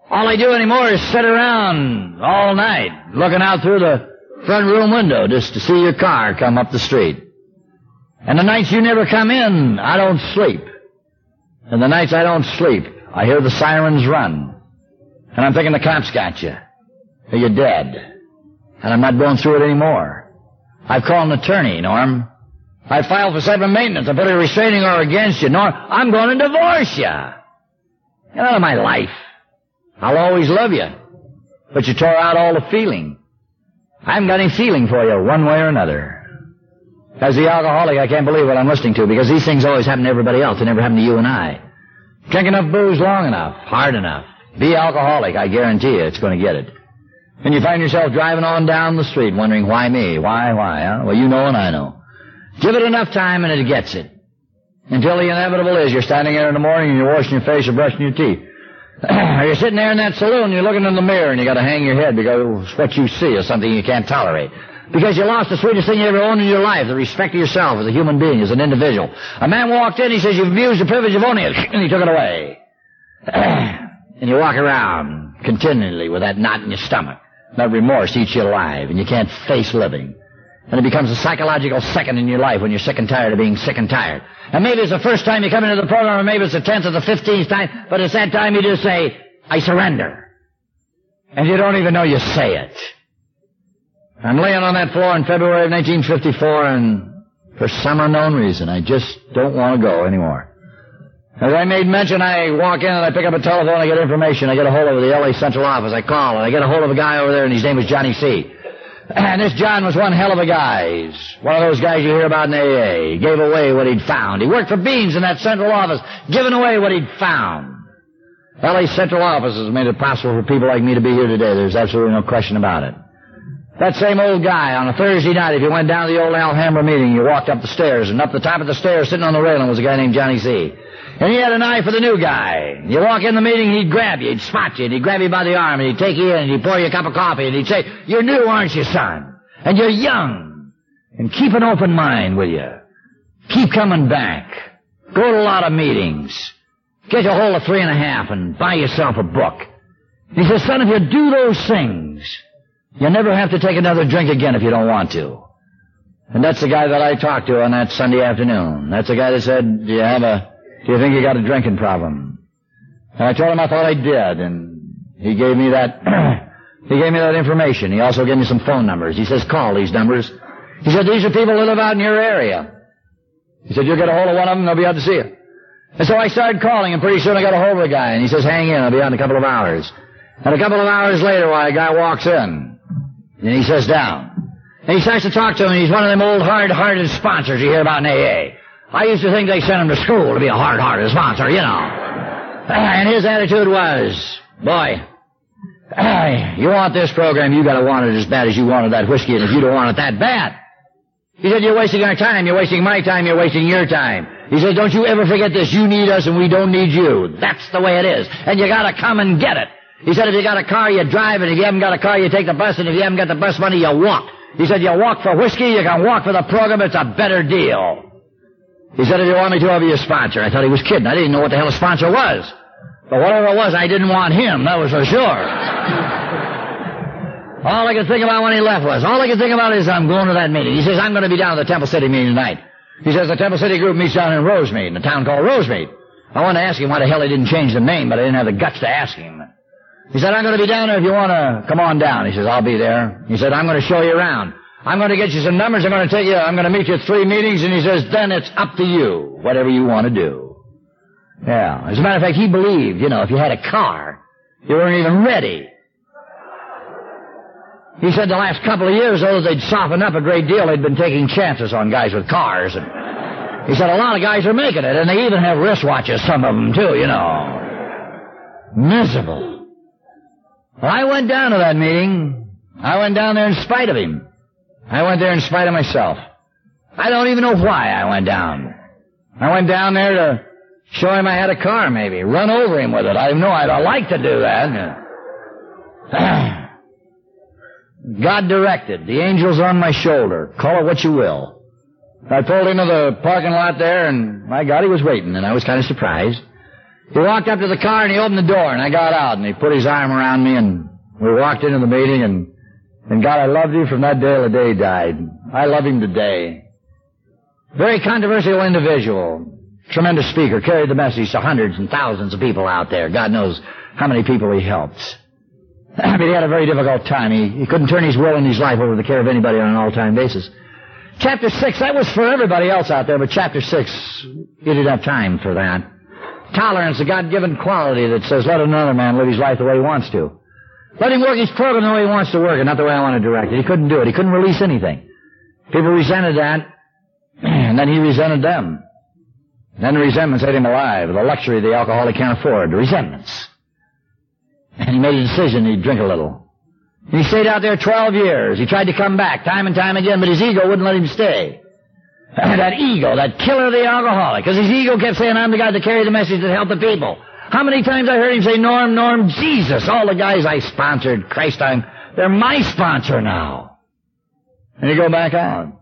All I do anymore is sit around all night looking out through the front room window just to see your car come up the street. And the nights you never come in, I don't sleep. And the nights I don't sleep, I hear the sirens run. And I'm thinking the cops got you. Or you're dead. And I'm not going through it anymore. I've called an attorney, Norm. I filed for seven maintenance. I put a restraining order against you. Norm, I'm going to divorce you. Get out of my life. I'll always love you. But you tore out all the feeling. I haven't got any feeling for you one way or another. As the alcoholic, I can't believe what I'm listening to because these things always happen to everybody else. They never happen to you and I. Drink enough booze long enough, hard enough. Be alcoholic, I guarantee you, it's going to get it. And you find yourself driving on down the street wondering, why me? Why, why, huh? Well, you know and I know. Give it enough time and it gets it. Until the inevitable is you're standing there in the morning and you're washing your face or brushing your teeth. <clears throat> or you're sitting there in that saloon and you're looking in the mirror and you gotta hang your head because what you see is something you can't tolerate. Because you lost the sweetest thing you ever owned in your life, the respect of yourself as a human being, as an individual. A man walked in, he says, you've abused the privilege of owning it, <clears throat> and he took it away. <clears throat> and you walk around continually with that knot in your stomach. That remorse eats you alive, and you can't face living. And it becomes a psychological second in your life when you're sick and tired of being sick and tired. And maybe it's the first time you come into the program, or maybe it's the tenth or the fifteenth time, but it's that time you just say, I surrender. And you don't even know you say it. I'm laying on that floor in February of 1954, and for some unknown reason, I just don't want to go anymore. As I made mention, I walk in and I pick up a telephone, I get information, I get a hold of the LA Central office, I call, and I get a hold of a guy over there, and his name was Johnny C. And this John was one hell of a guy. He's one of those guys you hear about in AA. He gave away what he'd found. He worked for Beans in that central office, giving away what he'd found. LA Central office has made it possible for people like me to be here today. There's absolutely no question about it. That same old guy on a Thursday night, if you went down to the old Alhambra meeting, you walked up the stairs, and up the top of the stairs, sitting on the railing, was a guy named Johnny C. And he had an eye for the new guy. You walk in the meeting, he'd grab you, he'd spot you, and he'd grab you by the arm, and he'd take you in, and he'd pour you a cup of coffee, and he'd say, You're new, aren't you, son? And you're young. And keep an open mind, will you? Keep coming back. Go to a lot of meetings. Get a hold of three and a half and buy yourself a book. He says, son, if you do those things, you never have to take another drink again if you don't want to. And that's the guy that I talked to on that Sunday afternoon. That's the guy that said, do you have a, do you think you got a drinking problem? And I told him I thought I did, and he gave me that, <clears throat> he gave me that information. He also gave me some phone numbers. He says, call these numbers. He said, these are people that live out in your area. He said, you'll get a hold of one of them, they'll be out to see you. And so I started calling, and pretty soon I got a hold of the guy, and he says, hang in, I'll be out in a couple of hours. And a couple of hours later, why, a guy walks in. And he says down. And he starts to talk to him, and he's one of them old hard-hearted sponsors you hear about in AA. I used to think they sent him to school to be a hard-hearted sponsor, you know. Ah, and his attitude was, boy, ah, you want this program, you gotta want it as bad as you wanted that whiskey, and if you don't want it that bad. He said, you're wasting our time, you're wasting my time, you're wasting your time. He said, don't you ever forget this, you need us and we don't need you. That's the way it is. And you gotta come and get it. He said, if you got a car, you drive, and if you haven't got a car, you take the bus, and if you haven't got the bus money, you walk. He said, you walk for whiskey, you can walk for the program, it's a better deal. He said, if you want me to, I'll be your sponsor. I thought he was kidding. I didn't know what the hell a sponsor was. But whatever it was, I didn't want him, that was for sure. <laughs> All I could think about when he left was, all I could think about is I'm going to that meeting. He says, I'm going to be down at the Temple City meeting tonight. He says the Temple City group meets down in Rosemead, in a town called Rosemead. I wanted to ask him why the hell he didn't change the name, but I didn't have the guts to ask him. He said, I'm going to be down there if you want to come on down. He says, I'll be there. He said, I'm going to show you around. I'm going to get you some numbers. I'm going to take you, I'm going to meet you at three meetings. And he says, then it's up to you, whatever you want to do. Yeah. As a matter of fact, he believed, you know, if you had a car, you weren't even ready. He said the last couple of years, though, they'd softened up a great deal. They'd been taking chances on guys with cars. And he said a lot of guys are making it, and they even have wristwatches, some of them, too, you know. Miserable. Well, I went down to that meeting. I went down there in spite of him. I went there in spite of myself. I don't even know why I went down. I went down there to show him I had a car, maybe. Run over him with it. I know I'd like to do that. <clears throat> God directed. The angel's on my shoulder. Call it what you will. I pulled into the parking lot there, and my God, he was waiting, and I was kind of surprised. He walked up to the car, and he opened the door, and I got out, and he put his arm around me, and we walked into the meeting, and, and God, I loved you from that day till the day he died. I love him today. Very controversial individual. Tremendous speaker. Carried the message to hundreds and thousands of people out there. God knows how many people he helped. <clears throat> I mean, he had a very difficult time. He, he couldn't turn his will and his life over to the care of anybody on an all-time basis. Chapter 6, that was for everybody else out there, but chapter 6, he didn't have time for that. Tolerance, a God-given quality that says, let another man live his life the way he wants to. Let him work his program the way he wants to work it, not the way I want to direct it. He couldn't do it. He couldn't release anything. People resented that, <clears throat> and then he resented them. then the resentments ate him alive. The luxury the alcoholic can't afford. The resentments. And he made a decision he'd drink a little. He stayed out there 12 years. He tried to come back time and time again, but his ego wouldn't let him stay. That ego, that killer of the alcoholic, because his ego kept saying, I'm the guy that carry the message that helped the people. How many times I heard him say, Norm, Norm, Jesus, all the guys I sponsored, Christ, I'm, they're my sponsor now. And he go back on.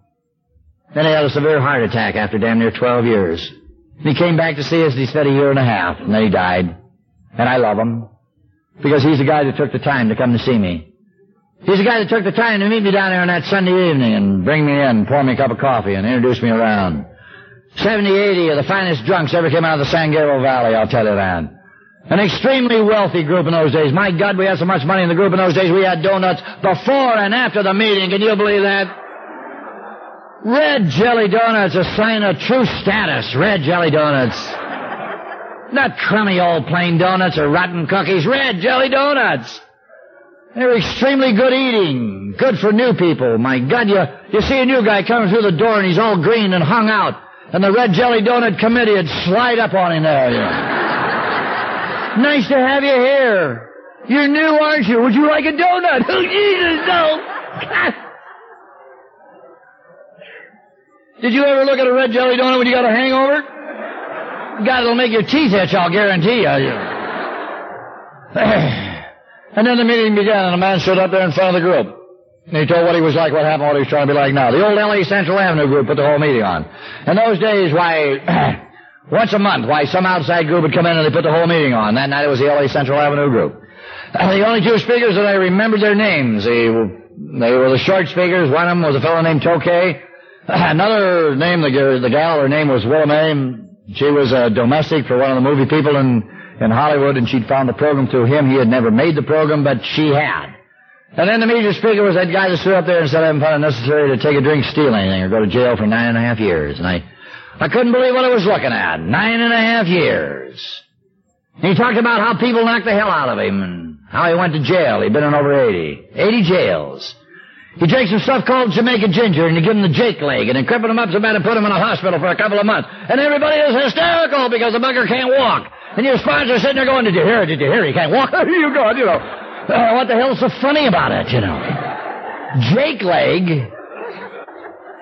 Then he had a severe heart attack after damn near 12 years. He came back to see us and he spent a year and a half, and then he died. And I love him. Because he's the guy that took the time to come to see me. He's the guy that took the time to meet me down there on that Sunday evening and bring me in, pour me a cup of coffee, and introduce me around. 70, 80 of the finest drunks ever came out of the San Gabriel Valley, I'll tell you that. An extremely wealthy group in those days. My God, we had so much money in the group in those days, we had donuts before and after the meeting. Can you believe that? Red jelly donuts, a sign of true status. Red jelly donuts. Not crummy old plain donuts or rotten cookies. Red jelly donuts. They're extremely good eating. Good for new people. My God, you, you see a new guy coming through the door and he's all green and hung out. And the red jelly donut committee would slide up on him there. nice to have you here. You're new, aren't you? Would you like a donut? <laughs> Oh, Jesus, no. <laughs> Did you ever look at a red jelly donut when you got a hangover? God, it'll make your teeth itch, I'll guarantee you. <clears throat> and then the meeting began, and a man stood up there in front of the group. And he told what he was like, what happened, what he was trying to be like now. The old LA Central Avenue group put the whole meeting on. In those days, why, <clears throat> once a month, why some outside group would come in and they put the whole meeting on. That night it was the LA Central Avenue group. Uh, <clears throat> the only two speakers that I remembered their names, they, they were the short speakers. One of them was a fellow named Tokay. <clears throat> Another name, the, the gal, her name was Willamay. She was a domestic for one of the movie people in, in Hollywood, and she'd found the program through him. He had never made the program, but she had. And then the major speaker was that guy that stood up there and said, I haven't found it necessary to take a drink, steal anything, or go to jail for nine and a half years. And I, I couldn't believe what I was looking at. Nine and a half years. And he talked about how people knocked the hell out of him, and how he went to jail. He'd been in over 80. 80 jails. He drank some stuff called Jamaica ginger, and he give him the Jake leg, and he crippled him up so bad and put him in a hospital for a couple of months. And everybody is hysterical because the bugger can't walk. And your sponsor's sitting there going, did you hear? It? Did you hear? it? He can't walk. <laughs> you God, you know. Uh, what the hell's so funny about it, you know? Jake leg?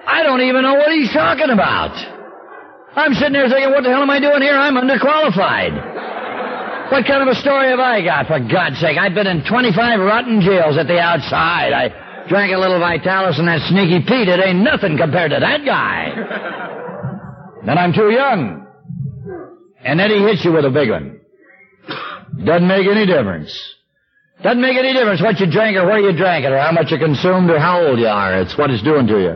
I don't even know what he's talking about. I'm sitting there thinking, what the hell am I doing here? I'm underqualified. What kind of a story have I got, for God's sake? I've been in 25 rotten jails at the outside. I Drank a little Vitalis and that sneaky Pete. It ain't nothing compared to that guy. <laughs> then I'm too young. And then he hits you with a big one. Doesn't make any difference. Doesn't make any difference what you drank or where you drank it or how much you consumed or how old you are. It's what it's doing to you.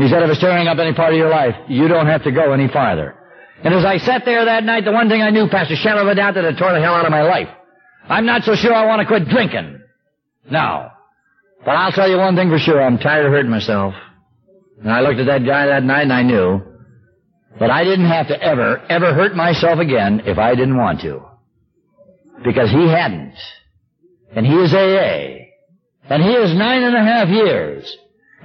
He said if it's tearing up any part of your life, you don't have to go any farther. And as I sat there that night, the one thing I knew past a shadow of a doubt that it tore the hell out of my life. I'm not so sure I want to quit drinking. now. But I'll tell you one thing for sure. I'm tired of hurting myself. And I looked at that guy that night and I knew that I didn't have to ever, ever hurt myself again if I didn't want to. Because he hadn't. And he is AA. And he is nine and a half years.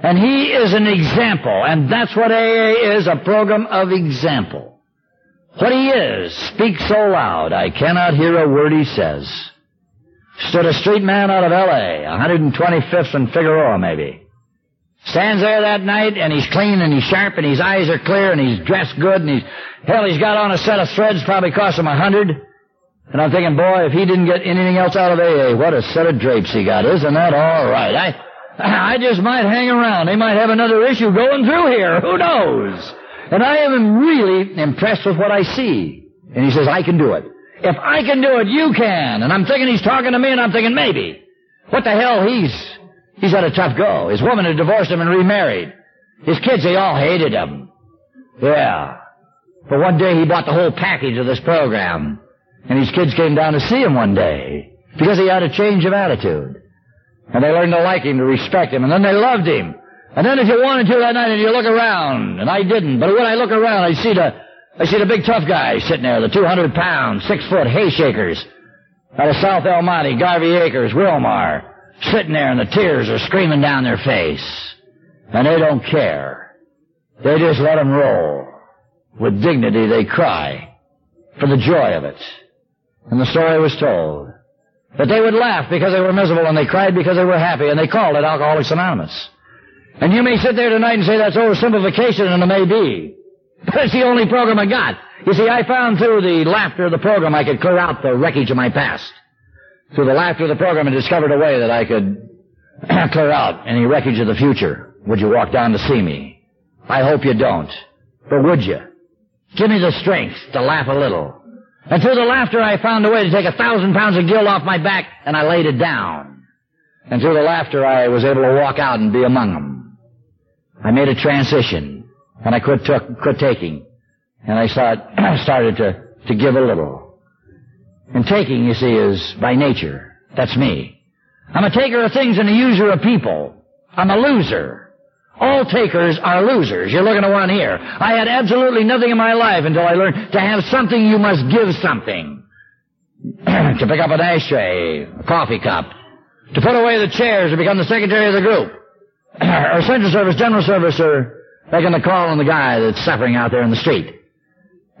And he is an example. And that's what AA is, a program of example. What he is speaks so loud I cannot hear a word he says. Stood a street man out of L.A., 125th and Figueroa maybe. Stands there that night and he's clean and he's sharp and his eyes are clear and he's dressed good and he's, hell, he's got on a set of threads probably cost him a hundred. And I'm thinking, boy, if he didn't get anything else out of AA, what a set of drapes he got. Isn't that all right? I, <clears throat> I just might hang around. They might have another issue going through here. Who knows? And I am really impressed with what I see. And he says, I can do it. If I can do it, you can. And I'm thinking he's talking to me and I'm thinking maybe. What the hell, he's, he's had a tough go. His woman had divorced him and remarried. His kids, they all hated him. Yeah. But one day he bought the whole package of this program. And his kids came down to see him one day. Because he had a change of attitude. And they learned to like him, to respect him, and then they loved him. And then if you wanted to that night and you look around, and I didn't, but when I look around, I see the, I see the big tough guy sitting there, the 200 pound, six foot hay shakers out of South El Monte, Garvey Acres, Wilmar, sitting there and the tears are streaming down their face. And they don't care. They just let them roll. With dignity they cry for the joy of it. And the story was told. That they would laugh because they were miserable and they cried because they were happy and they called it Alcoholics Anonymous. And you may sit there tonight and say that's oversimplification and it may be. <laughs> But it's the only program I got. You see, I found through the laughter of the program I could clear out the wreckage of my past. Through the laughter of the program I discovered a way that I could <clears throat> clear out any wreckage of the future. Would you walk down to see me? I hope you don't. But would you? Give me the strength to laugh a little. And through the laughter I found a way to take a thousand pounds of guilt off my back and I laid it down. And through the laughter I was able to walk out and be among them. I made a transition and I quit, took, quit taking. And I start, <clears throat> started to, to give a little. And taking, you see, is by nature. That's me. I'm a taker of things and a user of people. I'm a loser. All takers are losers. You're looking at one here. I had absolutely nothing in my life until I learned to have something you must give something. <clears throat> to pick up an ashtray, a coffee cup, to put away the chairs, to become the secretary of the group, <clears throat> or central service, general service, or making the call on the guy that's suffering out there in the street.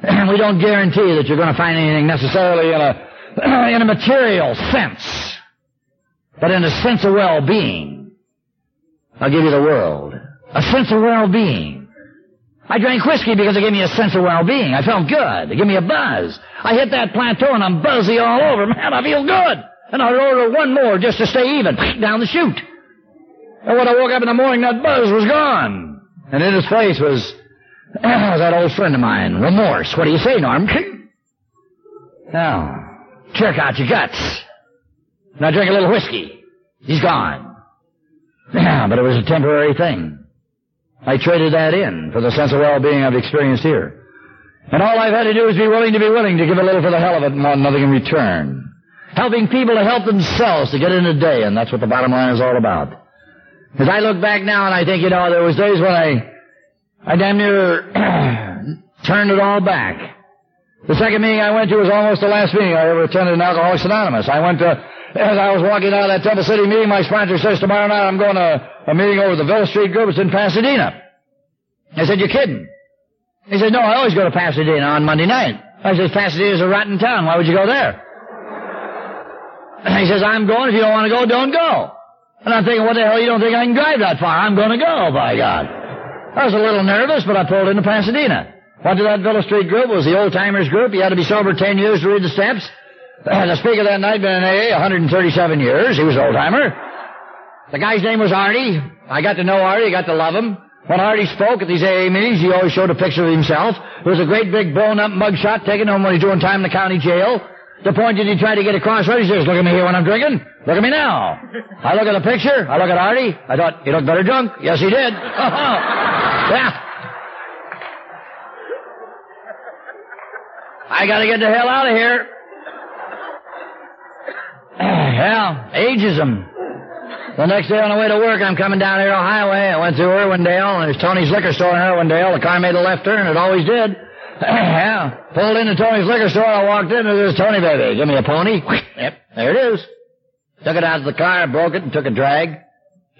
<clears throat> we don't guarantee that you're going to find anything necessarily in a, <clears throat> in a material sense, but in a sense of well-being. I'll give you the world. A sense of well-being. I drank whiskey because it gave me a sense of well-being. I felt good. It gave me a buzz. I hit that plateau and I'm buzzy all over. <laughs> Man, I feel good. And I'd order one more just to stay even. <clears throat> Down the chute. And when I woke up in the morning, that buzz was gone. And in his face was, was that old friend of mine, remorse. What do you say, Norm? Now, jerk out your guts. I drink a little whiskey. He's gone. Yeah, but it was a temporary thing. I traded that in for the sense of well-being I've experienced here. And all I've had to do is be willing to be willing to give a little for the hell of it and want nothing in return. Helping people to help themselves to get in a day, and that's what the bottom line is all about. As I look back now and I think, you know, there was days when I, I damn near <clears throat> turned it all back. The second meeting I went to was almost the last meeting I ever attended in Alcoholics Anonymous. I went to, as I was walking out of that Temple City meeting, my sponsor says, tomorrow night I'm going to a meeting over the Villa Street group. It's in Pasadena. I said, you're kidding. He said, no, I always go to Pasadena on Monday night. I said, Pasadena's a rotten town. Why would you go there? <clears throat> He says, I'm going. If you don't want to go, don't go. And I'm thinking, what the hell, you don't think I can drive that far? I'm going to go, by God. I was a little nervous, but I pulled into Pasadena. Went to that Villa Street group. It was the old timers group. You had to be sober 10 years to read the steps. <clears throat> The speaker that night been in AA 137 years. He was an old timer. The guy's name was Artie. I got to know Artie. I got to love him. When Artie spoke at these AA meetings, he always showed a picture of himself. It was a great big blown up mugshot taken home when he was doing time in the county jail. The point that he tried to get across says, look at me here when I'm drinking. Look at me now. I look at the picture. I look at Artie. I thought, he looked better drunk. Yes, he did. <laughs> yeah. I gotta get the hell out of here. <clears throat> yeah, ageism. The next day on the way to work, I'm coming down here on the highway. I went through Irwindale, and there's Tony's liquor store in Irwindale. The car made a left turn. It always did. <clears throat> yeah. Pulled into Tony's liquor store. I walked in, and there's Tony, baby. Give me a pony. Yep, there it is. Took it out of the car, broke it, and took a drag.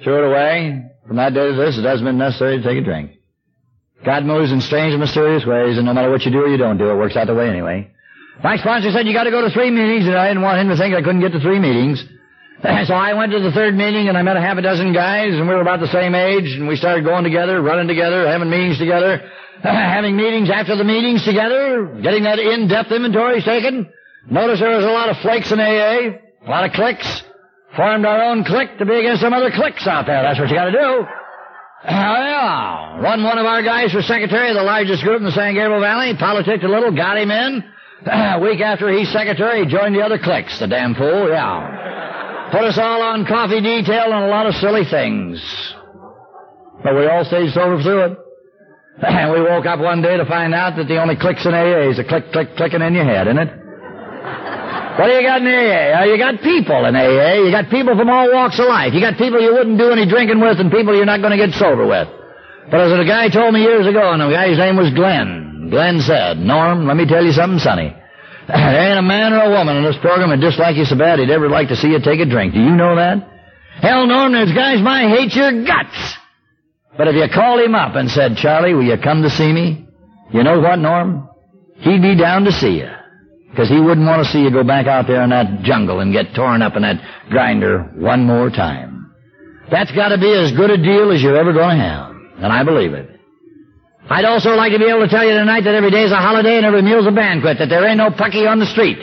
Threw it away. From that day to this, it hasn't been necessary to take a drink. God moves in strange and mysterious ways, and no matter what you do or you don't do, it works out the way anyway. My sponsor said you got to go to three meetings, and I didn't want him to think I couldn't get to three meetings. So I went to the third meeting, and I met a half a dozen guys, and we were about the same age, and we started going together, running together, having meetings together, <clears throat> having meetings after the meetings together, getting that in-depth inventory taken. Notice there was a lot of flakes in AA, a lot of cliques. Formed our own clique to be against some other cliques out there. That's what you got to do. <clears throat> Oh, yeah. Run one of our guys for secretary of the largest group in the San Gabriel Valley, politicked a little, got him in. A <clears throat> week after he's secretary, he joined the other cliques, the damn fool, yeah. Put us all on coffee detail and a lot of silly things. But we all stayed sober through it. <clears throat> And we woke up one day to find out that the only clicks in AA is a click, click, clicking in your head, isn't it? What do you got in AA? You got people in AA. You got people from all walks of life. You got people you wouldn't do any drinking with and people you're not going to get sober with. But as a guy told me years ago, and the guy's name was Glenn, Glenn said, Norm, let me tell you something, sonny. There ain't a man or a woman in this program that dislike you so bad he'd ever like to see you take a drink. Do you know that? Hell, Norm, there's guys might hate your guts. But if you called him up and said, Charlie, will you come to see me? You know what, Norm? He'd be down to see you. Because he wouldn't want to see you go back out there in that jungle and get torn up in that grinder one more time. That's got to be as good a deal as you're ever going to have. And I believe it. I'd also like to be able to tell you tonight that every day is a holiday and every meal's a banquet, that there ain't no pucky on the street.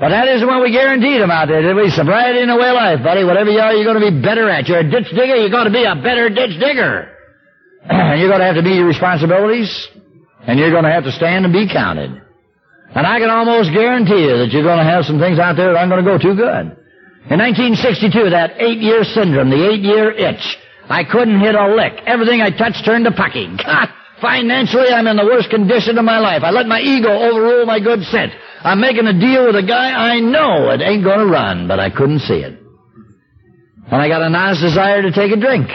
But that isn't what we guaranteed them out there. There'll be sobriety in the way of life, buddy. Whatever you are, you're going to be better at. You're a ditch digger, you're going to be a better ditch digger. And <clears throat> you're going to have to meet your responsibilities, and you're going to have to stand and be counted. And I can almost guarantee you that you're going to have some things out there that aren't going to go too good. In 1962, that eight-year syndrome, the eight-year itch, I couldn't hit a lick. Everything I touched turned to pucky. <laughs> God, financially, I'm in the worst condition of my life. I let my ego overrule my good sense. I'm making a deal with a guy I know it ain't going to run, but I couldn't see it. And I got an honest desire to take a drink.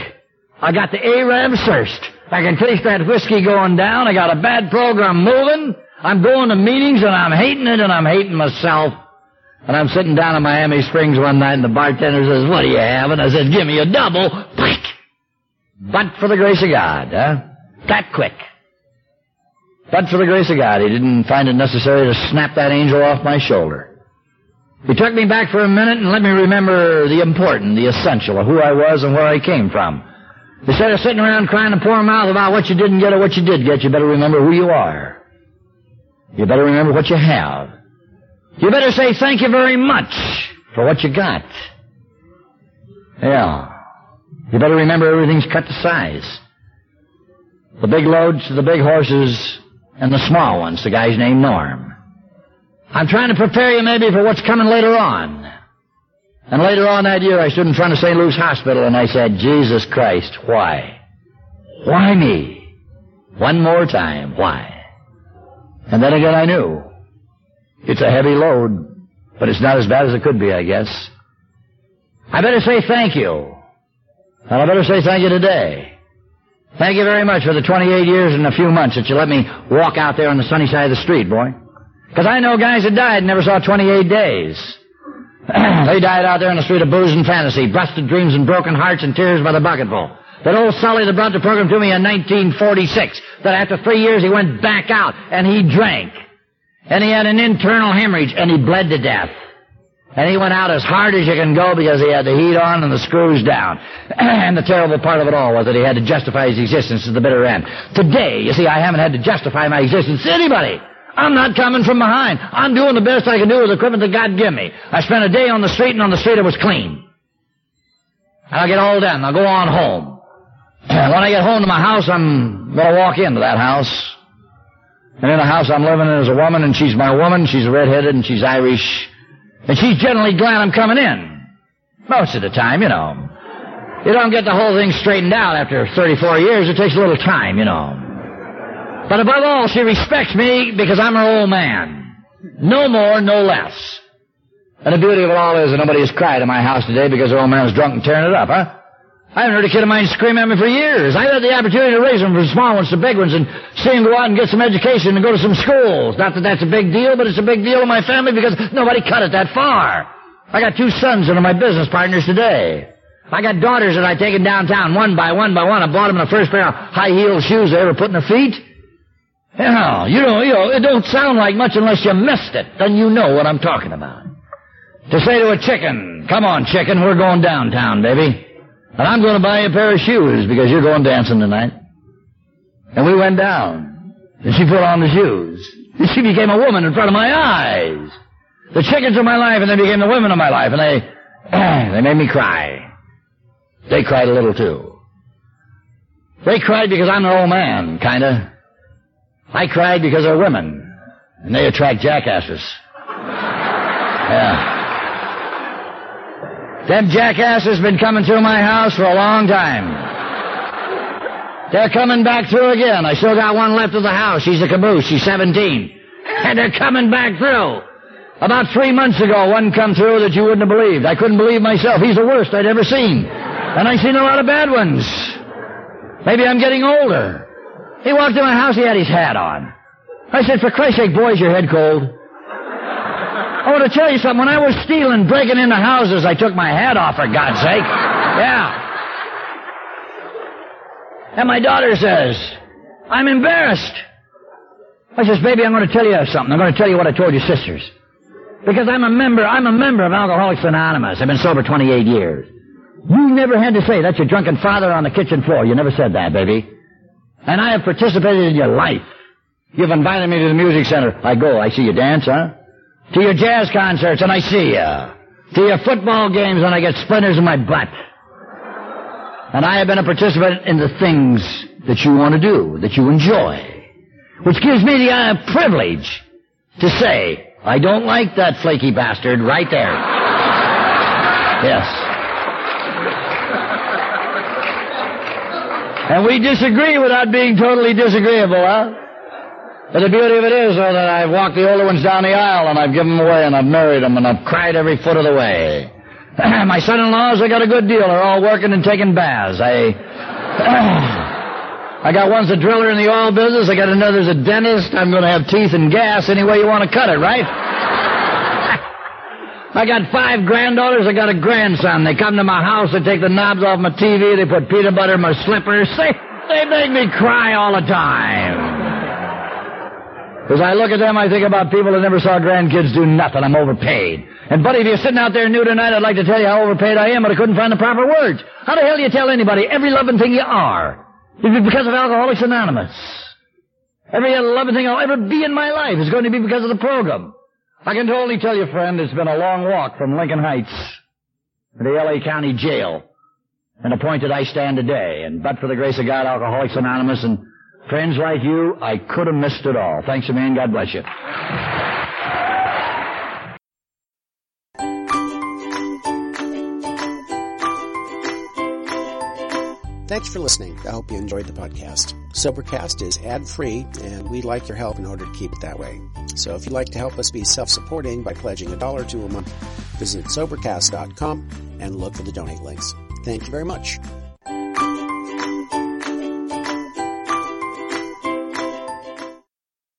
I got the Arab thirst. I can taste that whiskey going down. I got a bad program moving. I'm going to meetings and I'm hating it and I'm hating myself. And I'm sitting down in Miami Springs one night and the bartender says, what do you have? And I said, give me a double. <laughs> But for the grace of God, huh? That quick. But for the grace of God, he didn't find it necessary to snap that angel off my shoulder. He took me back for a minute and let me remember the important, the essential of who I was and where I came from. Instead of sitting around crying a poor mouth about what you didn't get or what you did get, you better remember who you are. You better remember what you have. You better say thank you very much for what you got. Yeah. You better remember everything's cut to size. The big loads to the big horses and the small ones, the guy's named Norm. I'm trying to prepare you maybe for what's coming later on. And later on that year I stood in front of St. Luke's Hospital and I said, Jesus Christ, why? Why me? One more time, why? And then again I knew. It's a heavy load, but it's not as bad as it could be, I guess. I better say thank you. And I better say thank you today. Thank you very much for the 28 years and a few months that you let me walk out there on the sunny side of the street, boy. Because I know guys that died and never saw 28 days. <clears throat> they died out there on the street of booze and fantasy, busted dreams and broken hearts and tears by the bucketful. That old Sully that brought the program to me in 1946, that after three years he went back out and he drank. And he had an internal hemorrhage and he bled to death. And he went out as hard as you can go because he had the heat on and the screws down. <clears throat> and the terrible part of it all was that he had to justify his existence to the bitter end. Today, you see, I haven't had to justify my existence to anybody. I'm not coming from behind. I'm doing the best I can do with the equipment that God gave me. I spent a day on the street and on the street it was clean. And I'll get all done. I'll go on home. <clears throat> when I get home to my house, I'm to walk into that house. And in the house I'm living in is a woman, and she's my woman. She's redheaded, and she's Irish. And she's generally glad I'm coming in. Most of the time, you know. You don't get the whole thing straightened out after 34 years. It takes a little time, you know. But above all, she respects me because I'm her old man. No more, no less. And the beauty of it all is that nobody has cried in my house today because her old man was drunk and tearing it up, huh? I haven't heard a kid of mine scream at me for years. I've had the opportunity to raise them from small ones to big ones and see them go out and get some education and go to some schools. Not that that's a big deal, but it's a big deal in my family because nobody cut it that far. I got two sons that are my business partners today. I got daughters that I've taken downtown one by one by one. I bought them the first pair of high-heeled shoes they ever put in their feet. You know, you know, you know, it don't sound like much unless you missed it. Then you know what I'm talking about. To say to a chicken, come on chicken, we're going downtown, baby. And I'm going to buy you a pair of shoes because you're going dancing tonight. And we went down. And she put on the shoes. And she became a woman in front of my eyes. The chickens of my life and they became the women of my life and they, <clears throat> they made me cry. They cried a little too. They cried because I'm their old man, kinda. I cried because they're women. And they attract jackasses. <laughs> Yeah. Them jackasses been coming through my house for a long time. They're coming back through again. I still got one left of the house. She's a caboose. She's 17. And they're coming back through. About three months ago, one come through that you wouldn't have believed. I couldn't believe myself. He's the worst I'd ever seen. And I've seen a lot of bad ones. Maybe I'm getting older. He walked in my house, he had his hat on. I said, for Christ's sake, boys, your head cold. Want to tell you something. When I was stealing, breaking into houses, I took my hat off, for God's sake. Yeah. And my daughter says, I'm embarrassed. I says, baby, I'm going to tell you something. I'm going to tell you what I told your sisters. Because I'm a member, I'm a member of Alcoholics Anonymous. I've been sober 28 years. You never had to say that's your drunken father on the kitchen floor. You never said that, baby. And I have participated in your life. You've invited me to the music center. I go, I see you dance, huh? To your jazz concerts, and I see you. To your football games, and I get splinters in my butt. And I have been a participant in the things that you want to do, that you enjoy. Which gives me the uh, privilege to say, I don't like that flaky bastard right there. Yes. And we disagree without being totally disagreeable, huh? But the beauty of it is, though, that I've walked the older ones down the aisle and I've given them away and I've married them and I've cried every foot of the way. <clears throat> My son-in-laws, I got a good deal. They're all working and taking baths. I, <clears throat> I got one's a driller in the oil business. I got another's a dentist. I'm going to have teeth and gas any way you want to cut it, right? <laughs> I got five granddaughters. I got a grandson. They come to my house. They take the knobs off my TV. They put peanut butter in my slippers. They, they make me cry all the time. As I look at them, I think about people that never saw grandkids do nothing. I'm overpaid. And buddy, if you're sitting out there new tonight, I'd like to tell you how overpaid I am, but I couldn't find the proper words. How the hell do you tell anybody every loving thing you are? Is it because of Alcoholics Anonymous? Every loving thing I'll ever be in my life is going to be because of the program. I can only tell you, friend, it's been a long walk from Lincoln Heights to the L.A. County Jail and the point that I stand today. And but for the grace of God, Alcoholics Anonymous and Friends like you, I could have missed it all. Thanks man. God bless you. Thanks for listening. I hope you enjoyed the podcast. Sobercast is ad-free, and we'd like your help in order to keep it that way. So if you'd like to help us be self-supporting by pledging a dollar to a month, visit Sobercast.com and look for the donate links. Thank you very much.